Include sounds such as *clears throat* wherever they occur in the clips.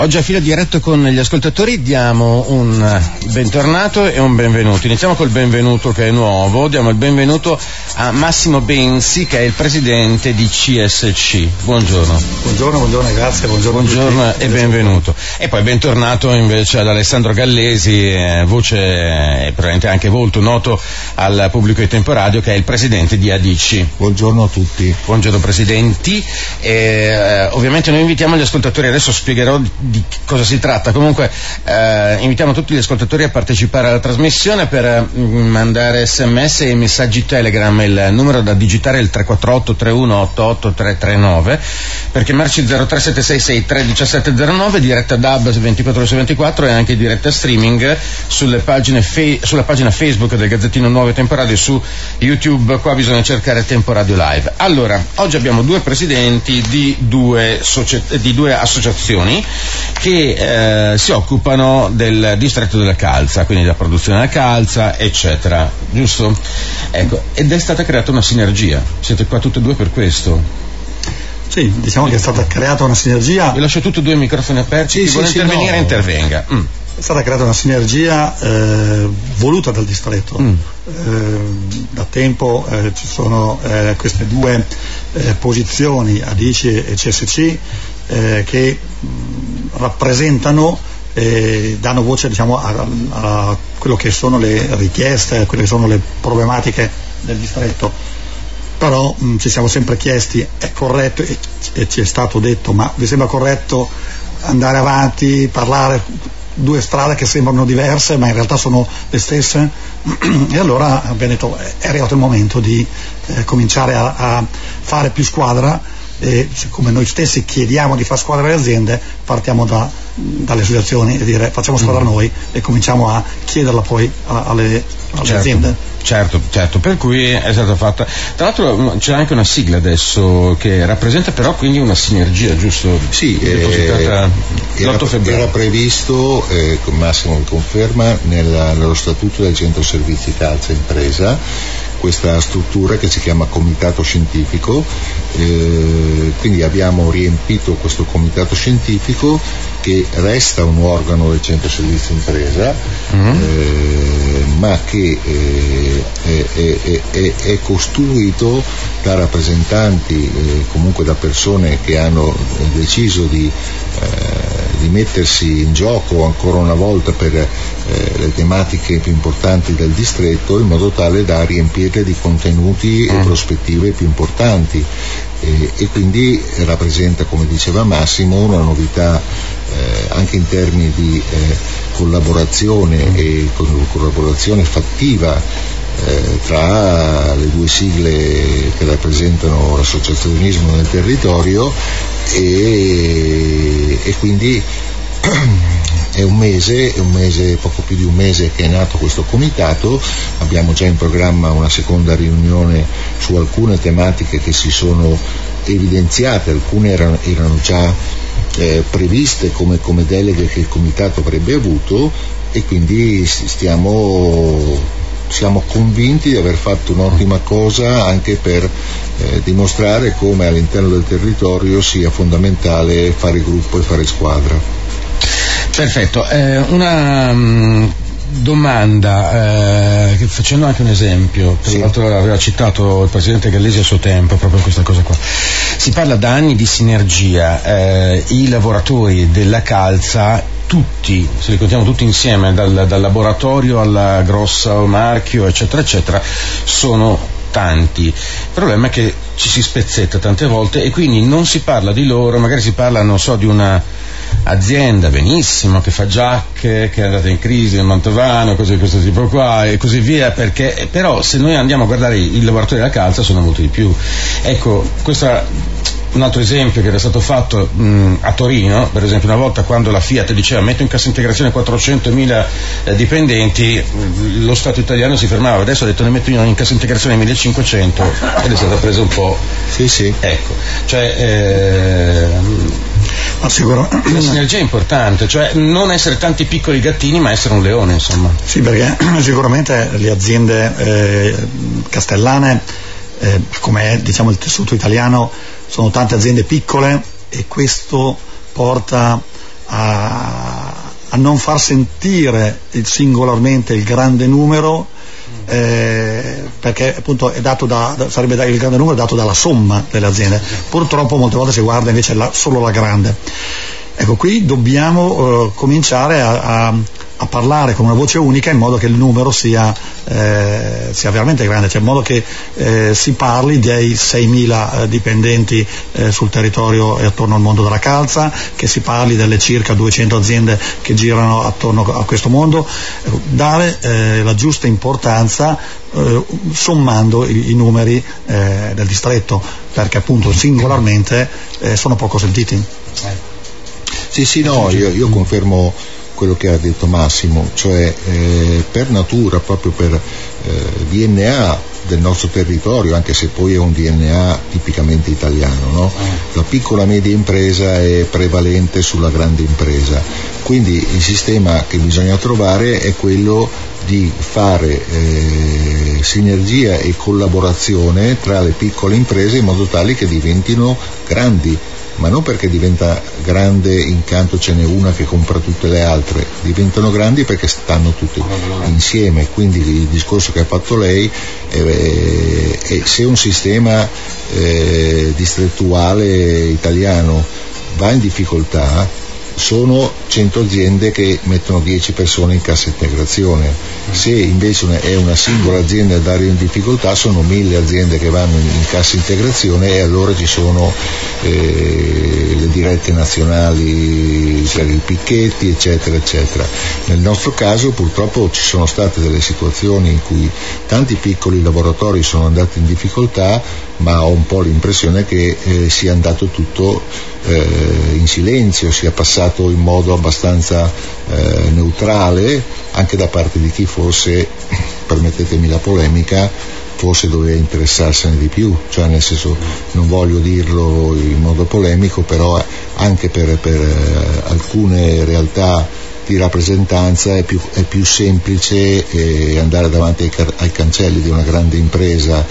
Oggi a filo diretto con gli ascoltatori diamo un bentornato e un benvenuto. Iniziamo col benvenuto che è nuovo, diamo il benvenuto a Massimo Bensi che è il presidente di CSC. Buongiorno. Buongiorno, buongiorno, grazie, buongiorno. Buongiorno e benvenuto. E poi bentornato invece ad Alessandro Gallesi, eh, voce e probabilmente anche volto noto al pubblico di Tempo Radio che è il presidente di ADC. Buongiorno a tutti. Buongiorno presidenti. E, eh, ovviamente noi invitiamo gli ascoltatori, adesso spiegherò di cosa si tratta. Comunque eh, invitiamo tutti gli ascoltatori a partecipare alla trasmissione per mm, mandare sms e messaggi telegram. Il numero da digitare è il 348 3188 339 per chiamarci 03766 31709 diretta DAB 24 su 24 e anche diretta streaming fe- sulla pagina Facebook del Gazzettino Nuove Temporadio su YouTube. Qua bisogna cercare Tempo Radio Live. Allora, oggi abbiamo due presidenti di due, socie- di due associazioni che eh, si occupano del distretto della calza, quindi della produzione della calza, eccetera. Giusto? Ecco, ed è stata creata una sinergia. Siete qua tutti e due per questo. Sì, diciamo che è stata creata una sinergia. Vi lascio tutti e due i microfoni aperti, sì, chi sì, vuole sì, intervenire no. intervenga. Mm. È stata creata una sinergia eh, voluta dal distretto. Mm. Eh, da tempo eh, ci sono eh, queste due eh, posizioni, ADICI e CSC, eh, che mh, rappresentano e danno voce diciamo, a, a, quello che sono le richieste, a quelle che sono le problematiche del distretto. Però mh, ci siamo sempre chiesti, è corretto, e, e ci è stato detto, ma vi sembra corretto andare avanti, parlare due strade che sembrano diverse ma in realtà sono le stesse e allora abbiamo detto è arrivato il momento di eh, cominciare a, a, fare più squadra e siccome noi stessi chiediamo di fare squadra alle aziende partiamo da, dalle associazioni e dire facciamo squadra mm. noi e cominciamo a chiederla poi a, alle, alle certo, aziende. Certo, certo, per cui è stata fatta. Tra l'altro mm, c'è anche una sigla adesso che rappresenta però quindi una sinergia, giusto? Sì, eh, era, era, previsto, eh, Massimo mi conferma, nella, nello statuto del centro servizi calza impresa questa struttura che si chiama comitato scientifico, eh, quindi abbiamo riempito questo comitato scientifico che resta un organo del centro servizio impresa, mm-hmm. eh, ma che eh, è, è, è, costruito da rappresentanti, eh, comunque da persone che hanno deciso di eh, di mettersi in gioco ancora una volta per eh, le tematiche più importanti del distretto in modo tale da riempirle di contenuti e mm. prospettive più importanti e, e quindi rappresenta, come diceva Massimo, una novità eh, anche in termini di eh, collaborazione e collaborazione fattiva eh, tra le due sigle che rappresentano l'associazionismo nel territorio e, e quindi *clears throat* è un mese, è un mese, poco più di un mese che è nato questo comitato, abbiamo già in programma una seconda riunione su alcune tematiche che si sono evidenziate, alcune erano, erano già eh, previste come, come deleghe che il comitato avrebbe avuto e quindi stiamo siamo convinti di aver fatto un'ottima cosa anche per eh, dimostrare come all'interno del territorio sia fondamentale fare gruppo e fare squadra. Perfetto, eh, una mh, mm, domanda, eh, facendo anche un esempio, tra l'altro aveva citato il Presidente Gallesi a suo tempo, proprio questa cosa qua. Si parla da anni di sinergia, eh, i lavoratori della calza tutti, se li contiamo tutti insieme, dal, dal laboratorio al grosso marchio, eccetera, eccetera, sono tanti. Il problema è che ci si spezzetta tante volte e quindi non si parla di loro, magari si parla, non so, di una azienda benissimo che fa giacche, che è andata in crisi nel Mantovano, cose di questo tipo qua e così via, perché però se noi andiamo a guardare i lavoratori della calza sono molti di più. Ecco, questa un altro esempio che era stato fatto mh, a Torino, per esempio una volta quando la Fiat diceva metto in cassa integrazione 400.000 eh, dipendenti, mh, lo Stato italiano si fermava, adesso ha detto ne metto in cassa integrazione 1.500 ed è stata presa un po'. Sì, sì. Ecco, cioè eh, sicuro... una sinergia è importante, cioè non essere tanti piccoli gattini ma essere un leone insomma. Sì, perché *clears throat* sicuramente le aziende eh, castellane, eh, come diciamo, il tessuto italiano, sono tante aziende piccole e questo porta a, a non far sentire singolarmente il grande numero eh, perché appunto è da, da, il grande numero dato dalla somma delle aziende. Purtroppo molte volte si guarda invece la, solo la grande. Ecco, qui dobbiamo eh, cominciare a, a a parlare con una voce unica in modo che il numero sia, eh, sia veramente grande, cioè in modo che eh, si parli dei 6.000 eh, dipendenti eh, sul territorio e attorno al mondo della calza, che si parli delle circa 200 aziende che girano attorno a questo mondo, ecco, dare eh, la giusta importanza eh, sommando i, i numeri del distretto, perché appunto singolarmente sono poco sentiti. Sì, sì, no, io, io confermo quello che ha detto Massimo, cioè eh, per natura, proprio per eh, DNA del nostro territorio, anche se poi è un DNA tipicamente italiano, no? la piccola e media impresa è prevalente sulla grande impresa, quindi il sistema che bisogna trovare è quello di fare eh, sinergia e collaborazione tra le piccole imprese in modo tale che diventino grandi ma non perché diventa grande incanto ce n'è una che compra tutte le altre, diventano grandi perché stanno tutte insieme, quindi il discorso che ha fatto lei è, è, è se un sistema eh, distrettuale italiano va in difficoltà sono 100 aziende che mettono 10 persone in cassa integrazione. Se invece è una singola azienda a dare in difficoltà sono 1000 aziende che vanno in cassa integrazione e allora ci sono eh, le dirette nazionali per i picchetti eccetera eccetera. Nel nostro caso purtroppo ci sono state delle situazioni in cui tanti piccoli laboratori sono andati in difficoltà ma ho un po' l'impressione che eh, sia andato tutto eh, in silenzio, sia passato in modo abbastanza eh, neutrale anche da parte di chi forse, *laughs* permettetemi la polemica, forse doveva interessarsene di più, cioè nel senso non voglio dirlo in modo polemico, però anche per, per eh, alcune realtà di rappresentanza è più, è più semplice eh, andare davanti ai, ai, cancelli di una grande impresa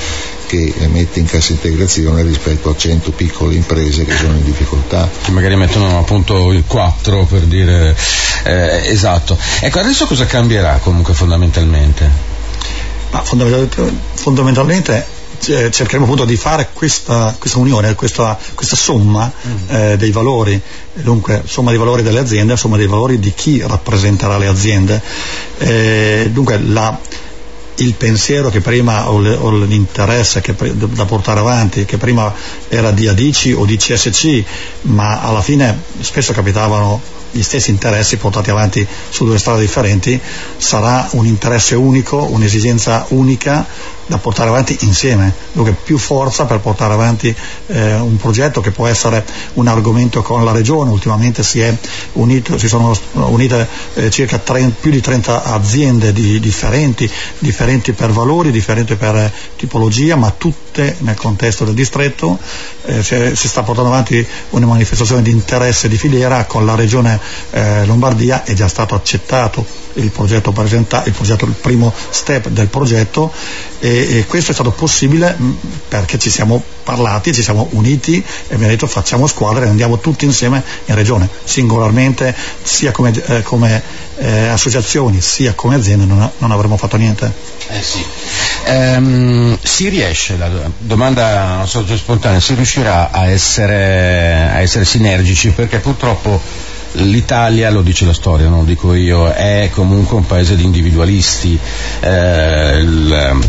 che mette in cassa integrazione rispetto a 100 piccole imprese che sono in difficoltà. Che magari mettono appunto il 4 per dire eh, esatto. Ecco, adesso cosa cambierà comunque fondamentalmente? Ma fondamentalmente, fondamentalmente eh, cercheremo appunto di fare questa, questa unione, questa, questa somma mm. eh, dei valori, dunque somma dei valori delle aziende, somma dei valori di chi rappresenterà le aziende. Eh, dunque la, il pensiero che prima o, le, o l'interesse che, da portare avanti che prima era di Adici o di CSC ma alla fine spesso capitavano gli stessi interessi portati avanti su due strade differenti sarà un interesse unico, un'esigenza unica da portare avanti insieme, dunque più forza per portare avanti eh, un progetto che può essere un argomento con la regione, ultimamente si, unito, si sono unite eh, circa 30, più di 30 aziende di, differenti, differenti per valori, differenti per tipologia, ma tutte nel contesto del distretto, eh, si, si, sta portando avanti una manifestazione di interesse di filiera con la regione eh, Lombardia, è già stato accettato il progetto presentato, il, progetto, il primo step del progetto e, e, questo è stato possibile mm, perché ci siamo parlati, ci siamo uniti e abbiamo detto facciamo squadra e andiamo tutti insieme in regione, singolarmente sia come, eh, come eh, associazioni sia come aziende non, non avremmo fatto niente. Eh sì. ehm, si riesce, la domanda non so, spontanea, si riuscirà a essere, a essere sinergici perché purtroppo l'Italia, lo dice la storia, non lo dico io, è comunque un paese di individualisti. Eh, il,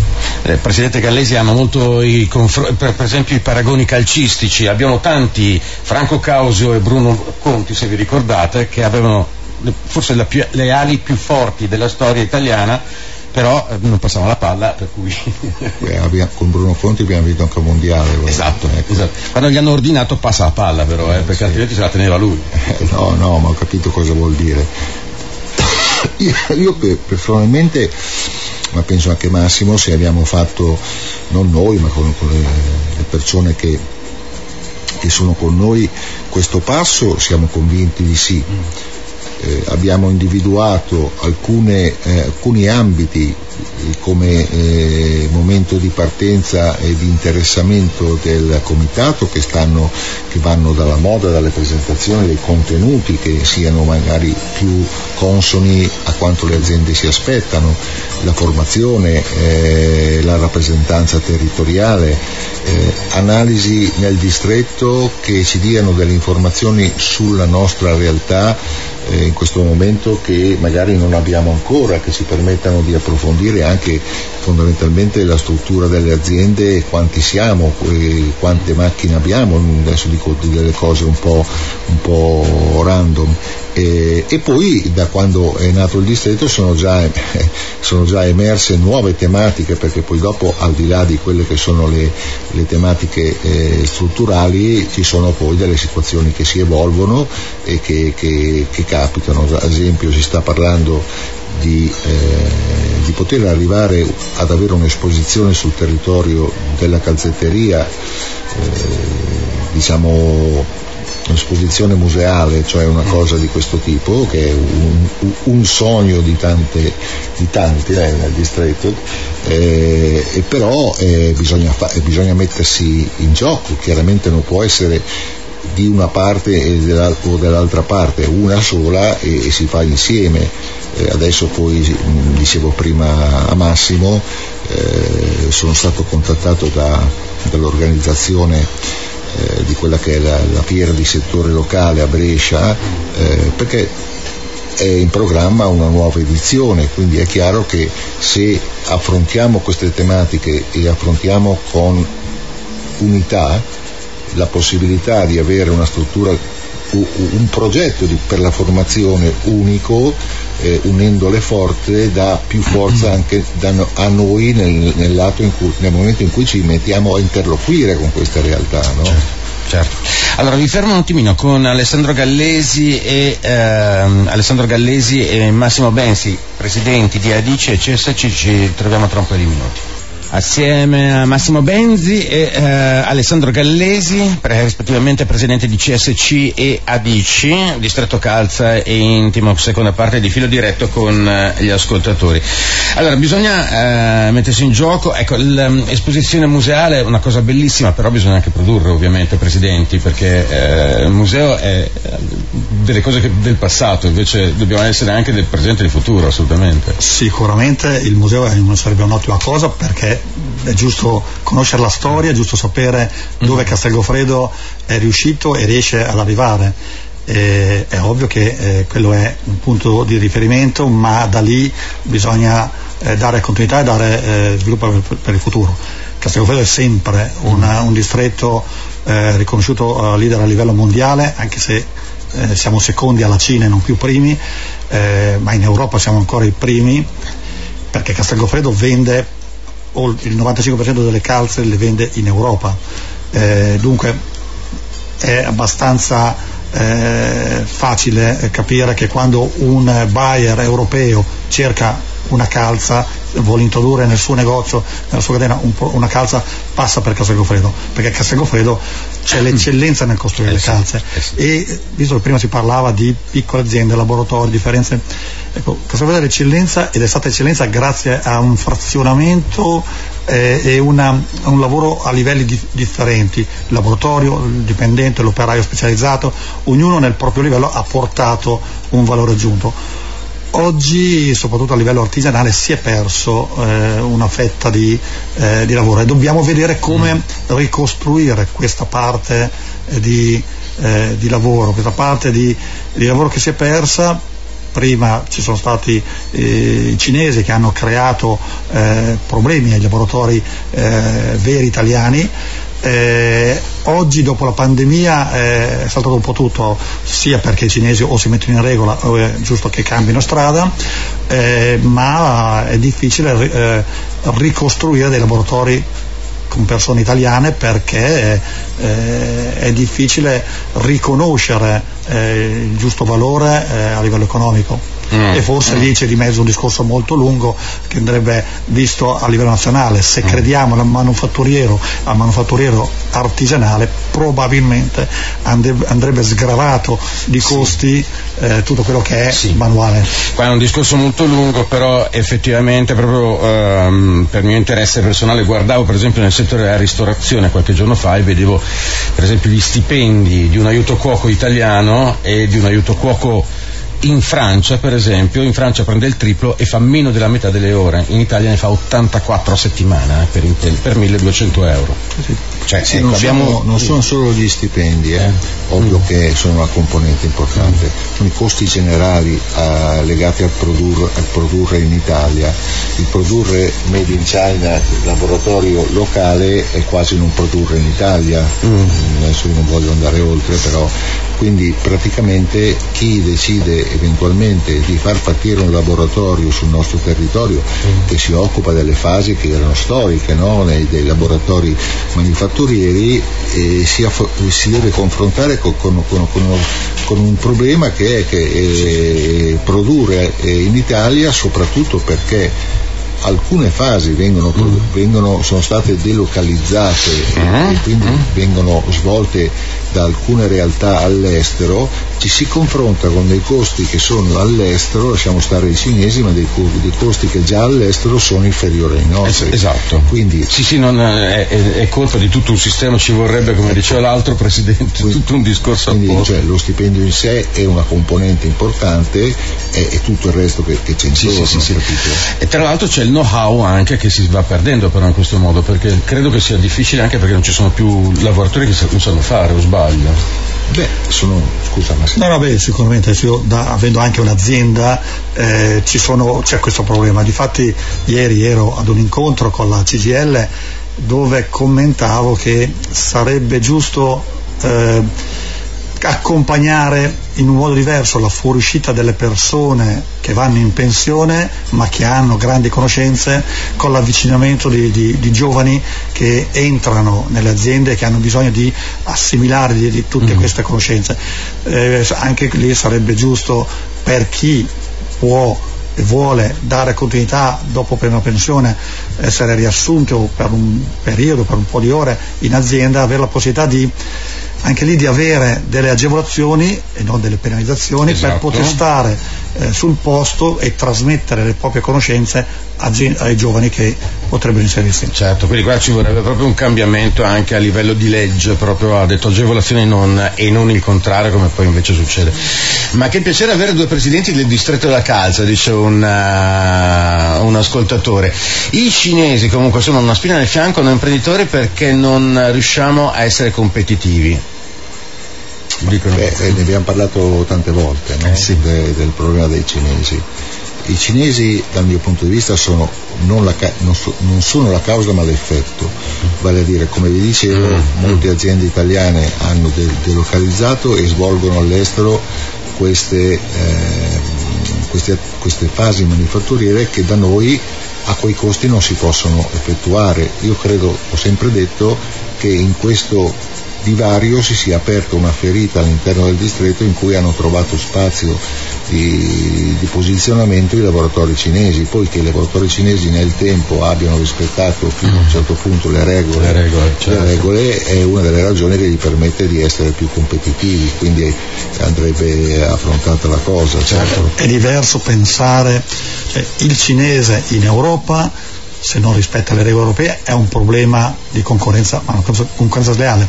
il, Presidente Gallesi ama molto i, per, esempio i paragoni calcistici, abbiamo tanti, Franco Causio e Bruno Conti, se vi ricordate, che avevano forse più, le ali più forti della storia italiana però eh, non passava la palla per cui *laughs* Beh, con Bruno Conti abbiamo vinto anche un mondiale esatto, ecco. esatto, quando gli hanno ordinato passa la palla però eh, perché sì. altrimenti se la teneva lui. Eh, no no ma ho capito cosa vuol dire. *coughs* Io, io personalmente ma penso anche Massimo se abbiamo fatto non noi ma con, con le, le persone che, che sono con noi questo passo siamo convinti di sì eh, abbiamo individuato alcune, eh, alcuni ambiti come eh, momento di partenza e di interessamento del comitato che, stanno, che vanno dalla moda, dalle presentazioni dei contenuti che siano magari più consoni a quanto le aziende si aspettano, la formazione, eh, la rappresentanza territoriale, eh, analisi nel distretto che ci diano delle informazioni sulla nostra realtà eh, in questo momento che magari non abbiamo ancora, che ci permettano di approfondire anche fondamentalmente la struttura delle aziende, quanti siamo, quante macchine abbiamo, adesso dico delle cose un po', un po random. E, e, poi da quando è nato il distretto sono già, *laughs* sono già, emerse nuove tematiche perché poi dopo al di là di quelle che sono le, le tematiche eh, strutturali ci sono poi delle situazioni che si evolvono e che, che, che capitano. Ad esempio si sta parlando di, eh, di, poter arrivare ad avere un'esposizione sul territorio della calzetteria, eh, diciamo un'esposizione museale, cioè una cosa di questo tipo, che è un, un sogno di, tante, di tanti eh, nel distretto, eh, e però eh, bisogna, fa- bisogna mettersi in gioco, chiaramente non può essere di una parte o dell'altra parte, una sola e, e si fa insieme. Eh, adesso poi, mh, dicevo prima a Massimo, eh, sono stato contattato da, dall'organizzazione eh, di quella che è la, la, fiera di settore locale a Brescia, eh, perché è in programma una nuova edizione, quindi è chiaro che se affrontiamo queste tematiche e affrontiamo con unità, la possibilità di avere una struttura, un progetto di, per la formazione unico, eh, unendo le forze, dà più forza anche da, a noi nel, nel, cui, nel, momento in cui ci mettiamo a interloquire con queste realtà. No? Certo. Certo. Allora vi fermo un attimino con Alessandro Gallesi e, ehm, Alessandro Gallesi e Massimo Bensi, presidenti di Adice e CSC, ci troviamo tra un po' di minuti assieme a Massimo Benzi e eh, Alessandro Gallesi, pre- rispettivamente presidente di CSC e ADC, distretto Calza e intimo seconda parte di filo diretto con eh, gli ascoltatori. Allora, bisogna eh, mettersi in gioco, ecco, l'esposizione museale è una cosa bellissima, però bisogna anche produrre ovviamente, presidenti, perché eh, il museo è eh, delle cose che, del passato, invece dobbiamo essere anche del presente e del futuro, assolutamente. Sicuramente il museo sarebbe un'ottima cosa perché è giusto conoscere la storia, è giusto sapere dove mm. Castelgofredo è riuscito e riesce ad arrivare. Eh, è ovvio che eh, quello è un punto di riferimento, ma da lì bisogna eh, dare continuità e dare eh, sviluppo per, per, il futuro. Castelgofredo è sempre una, un distretto eh, riconosciuto leader a livello mondiale, anche se eh, siamo secondi alla Cina e non più primi, ma in Europa siamo ancora i primi, perché Castelgofredo vende il 95% delle calze le vende in Europa. Eh, dunque è abbastanza eh, facile capire che quando un buyer europeo cerca una calza vuole introdurre nel suo negozio, nella sua catena un una calza, passa per Castelgofredo, perché a Castelgofredo c'è *coughs* l'eccellenza nel costruire eh le calze. Eh sì. E visto che prima si parlava di piccole aziende, laboratori, differenze, ecco, Castelgofredo è l'eccellenza ed è stata eccellenza grazie a un frazionamento eh, e una, un lavoro a livelli di, differenti, il laboratorio, il dipendente, l'operaio specializzato, ognuno nel proprio livello ha portato un valore aggiunto Oggi, soprattutto a livello artigianale, si è perso eh, una fetta di, eh, di, lavoro e dobbiamo vedere come mm. ricostruire questa parte eh, di, eh, di, lavoro, questa parte di, lavoro che si è persa. Prima ci sono stati eh, i cinesi che hanno creato eh, problemi ai laboratori veri italiani, eh, oggi dopo la pandemia eh, è saltato un po' tutto, sia perché i cinesi o si mettono in regola o è giusto che cambino strada, eh, ma è difficile eh, ricostruire dei laboratori con persone italiane perché eh, è difficile riconoscere eh, il giusto valore eh, a livello economico mm. e forse mm. lì c'è di mezzo un discorso molto lungo che andrebbe visto a livello nazionale. Se mm. crediamo al manufatturiero, al manufatturiero artigianale, probabilmente andrebbe sgravato di costi sì. eh, tutto quello che è sì. manuale. Qua è un discorso molto lungo, però effettivamente proprio ehm, per mio interesse personale guardavo per esempio nel settore della ristorazione qualche giorno fa e vedevo per esempio gli stipendi di un aiuto cuoco italiano e di un aiuto cuoco in Francia, per esempio, in Francia prende il triplo e fa meno della metà delle ore, in Italia ne fa 84 a settimana eh, per, per, 1200 euro. Sì. Cioè, sì, ecco, non, abbiamo... sono, non, sono, solo gli stipendi, eh. Eh. ovvio mm. che sono una componente importante, mm. sono i costi generali eh, legati al, produr, al, produrre in Italia. Il produrre made in China, il laboratorio locale è quasi non produrre in Italia, mm. adesso io non voglio andare oltre, però quindi praticamente chi decide eventualmente di far partire un laboratorio sul nostro territorio mm. che si occupa delle fasi che erano storiche no? Dei laboratori manifatturieri si, aff- si, deve confrontare con, con, con, con, un problema che è che eh, produrre eh, in Italia soprattutto perché alcune fasi vengono, mm. vengono, sono state delocalizzate mm. e quindi mm. vengono svolte da alcune realtà all'estero, ci si confronta con dei costi che sono all'estero, lasciamo stare i cinesi, ma dei, dei costi che già all'estero sono inferiori ai nostri. esatto. Quindi, sì, sì, non, è, è, colpa di tutto un sistema, ci vorrebbe, come ecco, diceva l'altro Presidente, quindi, tutto un discorso quindi, cioè, lo stipendio in sé è una componente importante e, tutto il resto che, che c'è intorno. Sì, sì, sì, e tra l'altro c'è il know-how anche che si va perdendo però in questo modo, perché credo che sia difficile anche perché non ci sono più lavoratori che non sanno fare, o sbaglio? Beh, sono, scusa ma No, no, beh, sicuramente io, da, avendo anche un'azienda eh, sono, c'è questo problema. Difatti ieri ero ad un incontro con la CGL dove commentavo che sarebbe giusto eh, accompagnare in un modo diverso la fuoriuscita delle persone che vanno in pensione ma che hanno grandi conoscenze con l'avvicinamento di, di, di giovani che entrano nelle aziende e che hanno bisogno di assimilare di, di tutte mm. queste conoscenze. Eh, anche lì sarebbe giusto per chi può e vuole dare continuità dopo prima pensione, essere riassunto per un periodo, per un po' di ore in azienda, avere la possibilità di anche lì di avere delle agevolazioni e non delle penalizzazioni esatto. per poter stare eh, sul posto e trasmettere le proprie conoscenze ai giovani che potrebbero inserirsi. Certo, quindi qua ci vorrebbe proprio un cambiamento anche a livello di legge, proprio ha detto agevolazioni non, e non il contrario come poi invece succede. Ma che piacere avere due presidenti del distretto della calza, dice un, uh, un ascoltatore. I cinesi comunque sono una spina nel fianco noi imprenditori perché non riusciamo a essere competitivi. Beh, eh, ne abbiamo parlato tante volte no? eh sì. De, del problema dei cinesi. I cinesi dal mio punto di vista sono non, la, non, so, non sono la causa ma l'effetto, vale a dire come vi dicevo mm. molte aziende italiane hanno de- delocalizzato e svolgono all'estero queste, eh, queste, queste fasi manifatturiere che da noi a quei costi non si possono effettuare. Io credo, ho sempre detto, che in questo divario si sia aperta una ferita all'interno del distretto in cui hanno trovato spazio di, di, posizionamento i laboratori cinesi, poi che i laboratori cinesi nel tempo abbiano rispettato fino a un certo punto le regole, le regole, certo. le regole è una delle ragioni che gli permette di essere più competitivi, quindi andrebbe affrontata la cosa. Certo. È diverso pensare cioè, il cinese in Europa se non rispetta le regole europee è un problema di concorrenza, ma una concorrenza sleale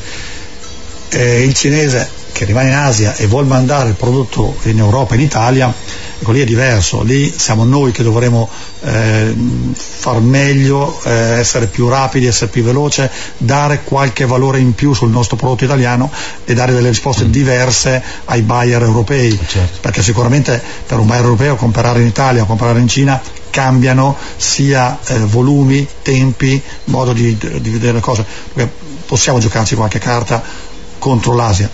eh, il cinese che rimane in Asia e vuole mandare il prodotto in Europa, in Italia, ecco lì è diverso, lì siamo noi che dovremo eh, far meglio, eh, essere più rapidi, essere più veloci, dare qualche valore in più sul nostro prodotto italiano e dare delle risposte mm. diverse ai buyer europei, certo. perché sicuramente per un buyer europeo comprare in Italia o comprare in Cina cambiano sia eh, volumi, tempi, modo di, di vedere le cose, perché possiamo giocarci qualche carta contro l'Asia.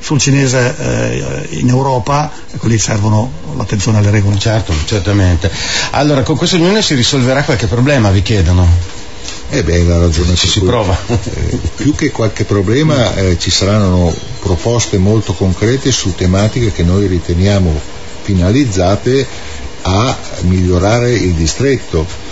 Sul cinese eh, in Europa, ecco lì servono l'attenzione alle regole. Certo, certamente. Allora, con questa unione si risolverà qualche problema, vi chiedono? Eh beh, la ragione ci si cui, prova. Eh, più che qualche problema eh, ci saranno proposte molto concrete su tematiche che noi riteniamo finalizzate a migliorare il distretto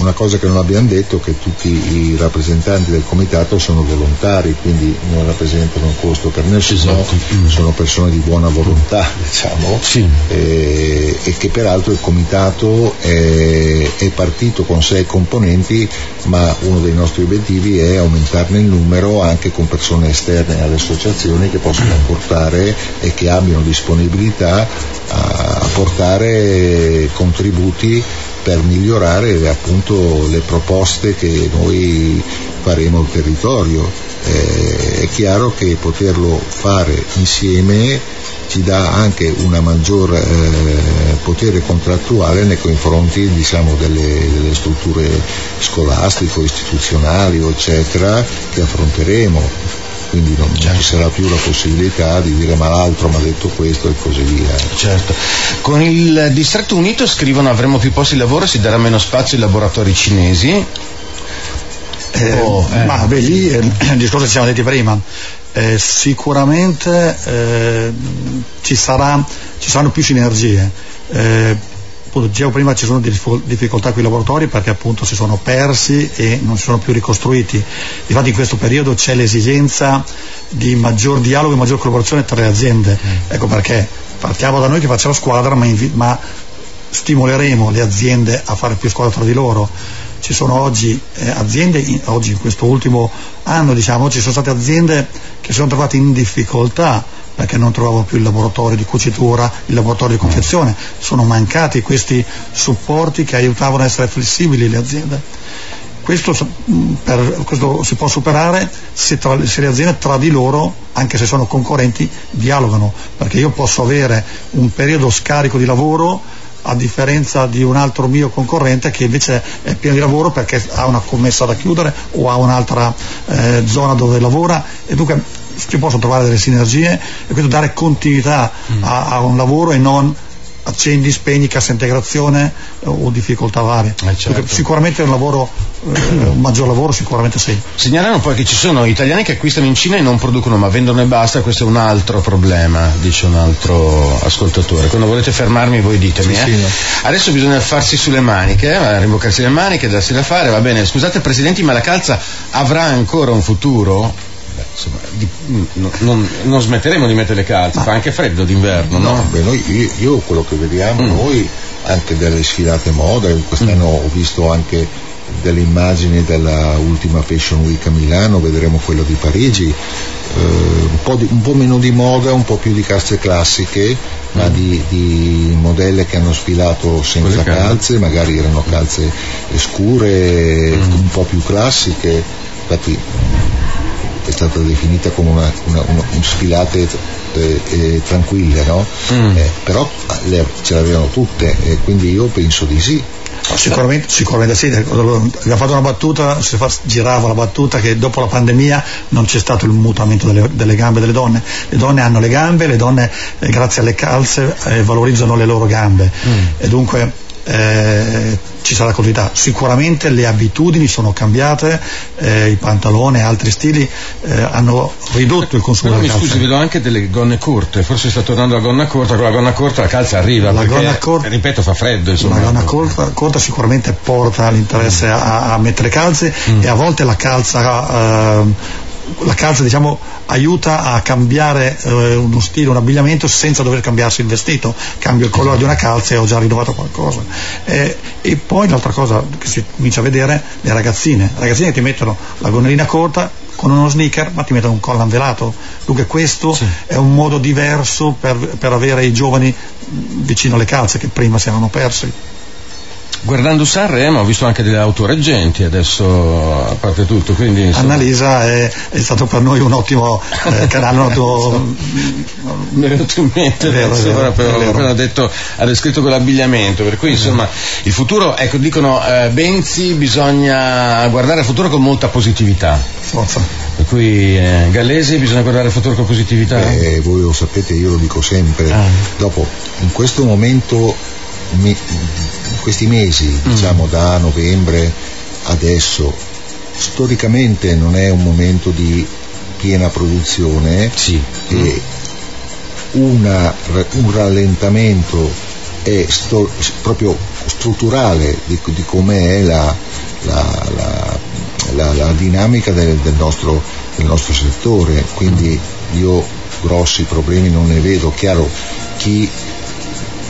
una cosa che non abbiamo detto è che tutti i rappresentanti del comitato sono volontari, quindi non rappresentano un costo per nessuno, esatto. Mm. sono persone di buona volontà, diciamo, sì. e, e, che peraltro il comitato è, è partito con sei componenti, ma uno dei nostri obiettivi è aumentarne il numero anche con persone esterne alle associazioni che possono portare e che abbiano disponibilità a portare contributi per migliorare appunto le proposte che noi faremo al territorio. Eh, è chiaro che poterlo fare insieme ci dà anche un maggior eh, potere contrattuale nei confronti diciamo, delle, delle, strutture scolastiche, istituzionali eccetera che affronteremo quindi non, certo. ci sarà più la possibilità di dire ma l'altro mi ha detto questo e così via. Certo. Con il Distretto Unito scrivono avremo più posti di lavoro, e si darà meno spazio ai laboratori cinesi. Eh, oh, eh. Ma beh, lì eh, il discorso che ci siamo detti prima, eh, sicuramente eh, ci, sarà, ci, saranno più sinergie eh, appunto dicevo prima ci sono difficoltà con i laboratori perché appunto si sono persi e non si sono più ricostruiti. Infatti in questo periodo c'è l'esigenza di maggior dialogo e maggior collaborazione tra le aziende. Mm. Ecco perché partiamo da noi che facciamo squadra ma, ma stimoleremo le aziende a fare più squadra tra di loro ci sono oggi eh, aziende, in, oggi in questo ultimo anno diciamo, ci sono state aziende che si sono trovate in difficoltà perché non trovavo più il laboratorio di cucitura, il laboratorio di confezione, sono mancati questi supporti che aiutavano a essere flessibili le aziende. Questo, per, questo si può superare se, tra, se, le aziende tra di loro, anche se sono concorrenti, dialogano, perché io posso avere un periodo scarico di lavoro a differenza di un altro mio concorrente che invece è pieno di lavoro perché ha una commessa da chiudere o ha un'altra eh, zona dove lavora. E dunque si possono trovare delle sinergie e questo dare continuità mm. a, a, un lavoro e non accendi, spegni, cassa integrazione eh, o difficoltà varie. Eh certo. Sicuramente un lavoro, eh, un maggior lavoro sicuramente sì. Segnalano poi che ci sono italiani che acquistano in Cina e non producono ma vendono e basta, questo è un altro problema, dice un altro ascoltatore. Quando volete fermarmi voi ditemi. Sì, eh. sì. Adesso bisogna farsi sulle maniche, eh, rimboccarsi le maniche, darsi da fare, va bene. Scusate Presidenti, ma la calza avrà ancora un futuro? Insomma, di, no, non, non, smetteremo di mettere le calze, fa anche freddo d'inverno, no? no? Beh, noi, io, io, quello che vediamo mm. noi, anche delle sfilate moda, quest'anno mm. ho visto anche delle immagini della ultima Fashion Week a Milano, vedremo quello di Parigi, eh, un, po di, un, po meno di moda, un po' più di calze classiche, mm. ma di, di, modelle che hanno sfilato senza calze, magari erano calze scure, mm. un po' più classiche, infatti è stata definita come una, una, una un sfilate eh, eh, tranquille, no? mm. eh, però le, ce l'avevano tutte e quindi io penso di sì. Sicuramente, sicuramente, sì, abbiamo fatto una battuta, si fa, girava la battuta che dopo la pandemia non c'è stato il mutamento delle, delle gambe delle donne, le donne hanno le gambe, le donne eh, grazie alle calze eh, valorizzano le loro gambe mm. e dunque eh, ci sarà continuità. Sicuramente le abitudini sono cambiate, eh, i pantaloni e altri stili eh, hanno ridotto il consumo Però mi scusi, vedo anche delle gonne corte, forse sta tornando la gonna corta, con la gonna corta la calza arriva, la perché, corta, ripeto, fa freddo. Insomma. La gonna corta, corta sicuramente porta l'interesse mm. a, a, mettere calze mm. e a volte la calza eh, la calza diciamo, aiuta a cambiare eh, uno stile, un abbigliamento senza dover cambiarsi il vestito, cambio il colore di una calza e ho già rinnovato qualcosa. Eh, e poi l'altra cosa che si comincia a vedere, le ragazzine, le ragazzine ti mettono la gonnellina corta con uno sneaker ma ti mettono un collo velato. Dunque questo sì. è un modo diverso per, per avere i giovani vicino alle calze che prima si erano persi. Guardando Sanremo ho visto anche delle auto reggenti adesso a parte tutto quindi insomma... Annalisa è, è, stato per noi un ottimo eh, *laughs* canale un ottimo... mi è venuto in mente vero, adesso, vero, però, appena detto ha descritto quell'abbigliamento per cui insomma il futuro ecco dicono eh, Benzi bisogna guardare al futuro con molta positività. Forza. Per cui eh, Gallesi bisogna guardare al futuro con positività? Eh, voi lo sapete io lo dico sempre. Ah. dopo in questo momento me, questi mesi, mm. diciamo da novembre adesso, storicamente non è un momento di piena produzione sì. e una, un rallentamento è sto, proprio strutturale di, di com'è la, la, la, la dinamica del, del, nostro, del nostro settore, quindi io grossi problemi non ne vedo. Chiaro, chi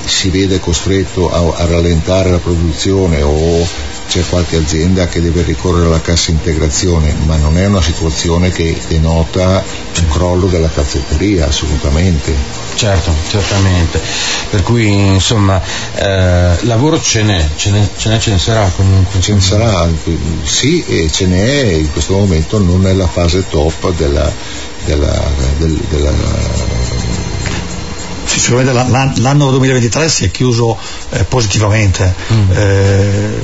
si vede costretto a, a rallentare la produzione o c'è qualche azienda che deve ricorrere alla cassa integrazione, ma non è una situazione che denota un crollo della cazzetteria, assolutamente. Certo, certamente. Per cui insomma eh, lavoro ce n'è, ce n'è, ce n'è, ce ne sarà comunque. Ce ne sarà, sì, e ce n'è in questo momento non nella fase top della, della, del, della sicuramente l'anno 2023 si è chiuso eh, positivamente. Mm. Eh,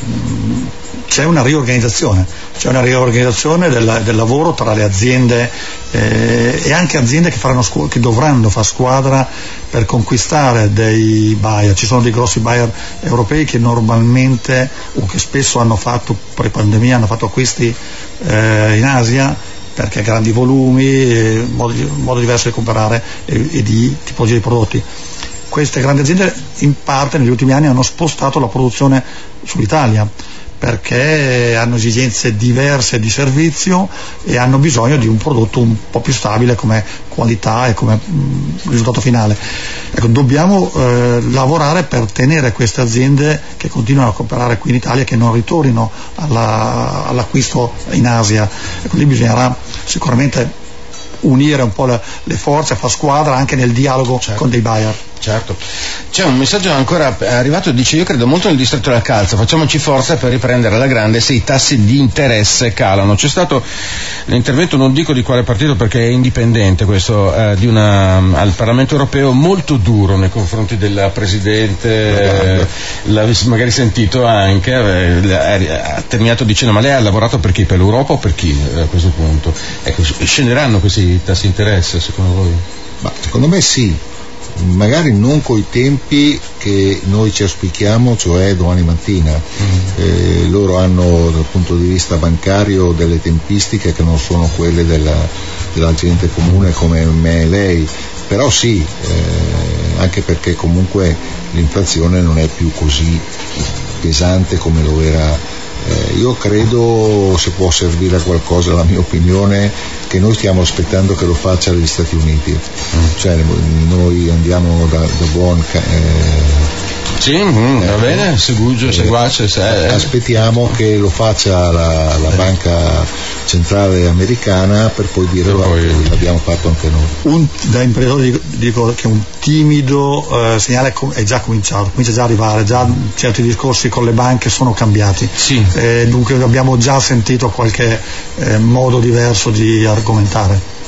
c'è una riorganizzazione, c'è una riorganizzazione del, del lavoro tra le aziende eh, e anche aziende che, scu- che, dovranno fare squadra per conquistare dei buyer. Ci sono dei grossi buyer europei che normalmente o che spesso hanno fatto, pre-pandemia, hanno fatto acquisti eh, in Asia perché grandi volumi, modo, modo, diverso di comprare e, e di tipologia di prodotti. Queste grandi aziende in parte negli ultimi anni hanno spostato la produzione sull'Italia perché hanno esigenze diverse di servizio e hanno bisogno di un prodotto un po' più stabile come qualità e come mh, mm, risultato finale. Ecco, dobbiamo eh, lavorare per tenere queste aziende che continuano a comprare qui in Italia che non ritornino alla, all'acquisto in Asia. Ecco, lì bisognerà sicuramente unire un po' le, le forze, far squadra anche nel dialogo certo. con dei buyer. Certo. C'è un messaggio ancora arrivato, dice io credo molto nel distretto della calza, facciamoci forza per riprendere alla grande se i tassi di interesse calano. C'è stato l'intervento, non dico di quale partito perché è indipendente questo, eh, una, al Parlamento europeo molto duro nei confronti della Presidente, eh, l'avessi magari sentito anche, eh, ha terminato dicendo ma lei ha lavorato per chi? Per l'Europa o per chi eh, a questo punto? Ecco, scenderanno questi tassi di interesse secondo voi? Ma secondo me sì, magari non coi tempi che noi ci auspichiamo, cioè domani mattina. Mm. Eh, loro hanno dal punto di vista bancario delle tempistiche che non sono quelle della, della gente comune come me e lei, però sì, eh, anche perché comunque l'inflazione non è più così pesante come lo era eh, io credo, se può servire a qualcosa la mia opinione, che noi stiamo aspettando che lo faccia gli Stati Uniti. Mm. Cioè, noi andiamo da, da buon eh, sì, mm, va bene, segugio, eh, seguace. Se, eh. Aspettiamo che lo faccia la, la banca centrale americana per poi dire per poi... l'abbiamo fatto anche noi. Un, da imprenditore dico che un timido eh, segnale è già cominciato, comincia già a arrivare, già certi discorsi con le banche sono cambiati. Sì. Eh, dunque abbiamo già sentito qualche eh, modo diverso di argomentare.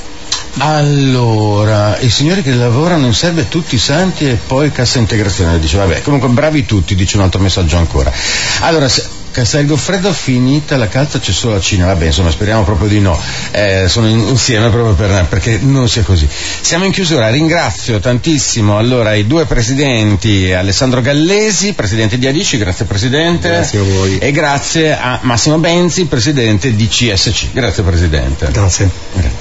Allora, i signori che lavorano in serve tutti santi e poi cassa integrazione, dice vabbè, comunque bravi tutti, dice un altro messaggio ancora. Allora, se, Castel Goffredo finita la calza c'è solo la Cina, vabbè insomma speriamo proprio di no, eh, sono in, insieme proprio per, perché non sia così. Siamo in chiusura, ringrazio tantissimo allora i due presidenti, Alessandro Gallesi, presidente di Adici, grazie Presidente. Grazie a voi. E grazie a Massimo Benzi, presidente di CSC. Grazie Presidente. Grazie. grazie.